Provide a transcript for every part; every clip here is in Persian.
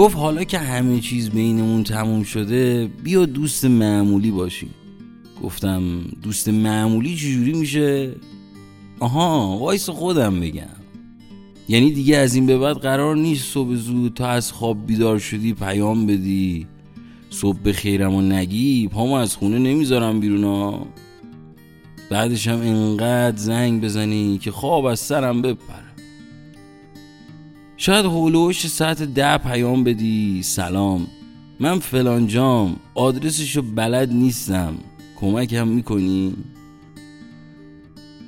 گفت حالا که همه چیز بینمون تموم شده بیا دوست معمولی باشیم. گفتم دوست معمولی چجوری میشه؟ آها وایس خودم بگم. یعنی دیگه از این به بعد قرار نیست صبح زود تا از خواب بیدار شدی پیام بدی. صبح به خیرم و نگی پامو از خونه نمی‌ذارم بیرون ها بعدش هم انقدر زنگ بزنی که خواب از سرم بپره. شاید هولوش ساعت ده پیام بدی سلام. من فلان جام آدرسشو بلد نیستم. کمکم می‌کنی؟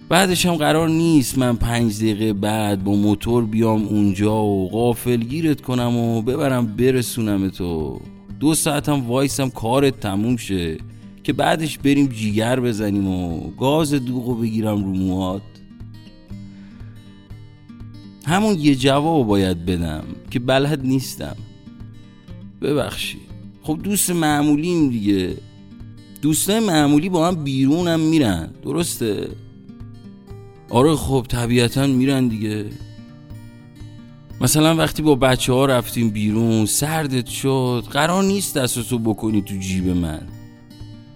بعدش هم قرار نیست من پنج دقیقه بعد با موتور بیام اونجا و غافل گیرت کنم و ببرم برسونم تو. دو ساعتم وایسم کارت تموم شه که بعدش بریم جیگر بزنیم و گاز دوغو بگیرم رو موهات. همون یه جواب باید بدم که بلد نیستم. ببخشید خب دوست معمولیم دیگه. دوستای معمولی با هم بیرونم میرن. درسته؟ آره خب طبیعتا میرن دیگه. مثلا وقتی با بچه ها رفتیم بیرون سردت شد قرار نیست دستتو بکنی تو جیب من.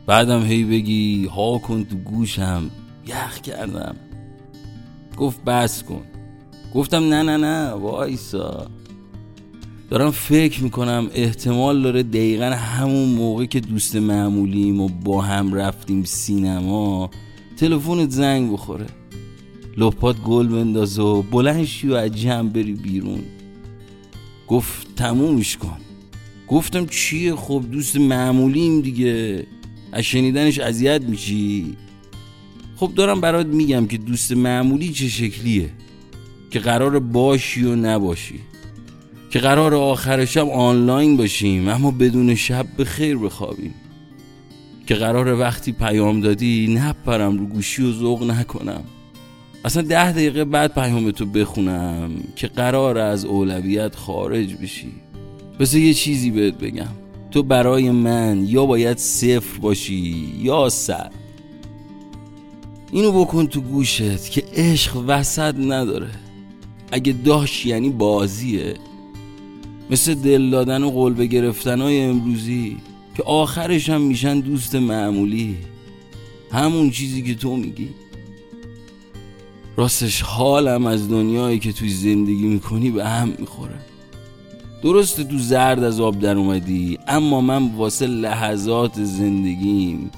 بعدم هی بگی ها کن تو گوشم. یخ کردم. گفت بس کن. گفتم نه نه نه وایسا. دارم فکر می‌کنم احتمال داره دقیقا همون موقع که دوست معمولیم و با هم رفتیم سینما تلفنت زنگ بخوره. لپات گل بنداز و بلند شی و از جمع بری بیرون. گفت تمومش کن. گفتم چیه؟ خب دوست معمولیم دیگه. از شنیدنش اذیت میشی؟ خب دارم برات میگم که دوست معمولی چه شکلیه. که قرار باشی و نباشی. که قرار آخر شب آنلاین باشیم اما بدون شب به خیر بخوابیم. که قرار وقتی پیام دادی نپرم رو گوشی و ذوق نکنم. اصلا ده دقیقه بعد پیام تو بخونم که قرار از اولویت خارج بشی. بس یه چیزی بهت بگم. تو برای من یا باید صفر باشی یا صد. اینو بکن تو گوشت که عشق وسط نداره. اگه داشت یعنی بازیه. مثل دل دادن و قلب گرفتن های امروزی که آخرش هم میشن دوست معمولی. همون چیزی که تو میگی. راستش حالم از دنیایی که توی زندگی می‌کنی به هم می‌خوره. درسته تو زرد از آب در اومدی اما من واسه لحظات زندگیم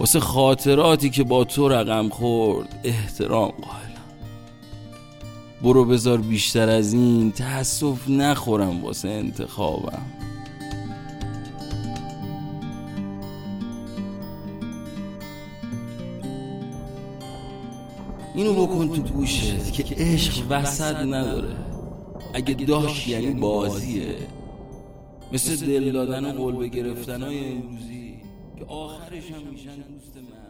واسه خاطراتی که با تو رقم خورد احترام قائلم برو بذار بیشتر از این تاسف نخورم واسه انتخابم. اینو بکن تو گوشت که عشق وسط نداره. اگه داشت یعنی بازیه. مثل دل دادن و قلب گرفتن های امروزی. که آخرش هم میشن دوست من.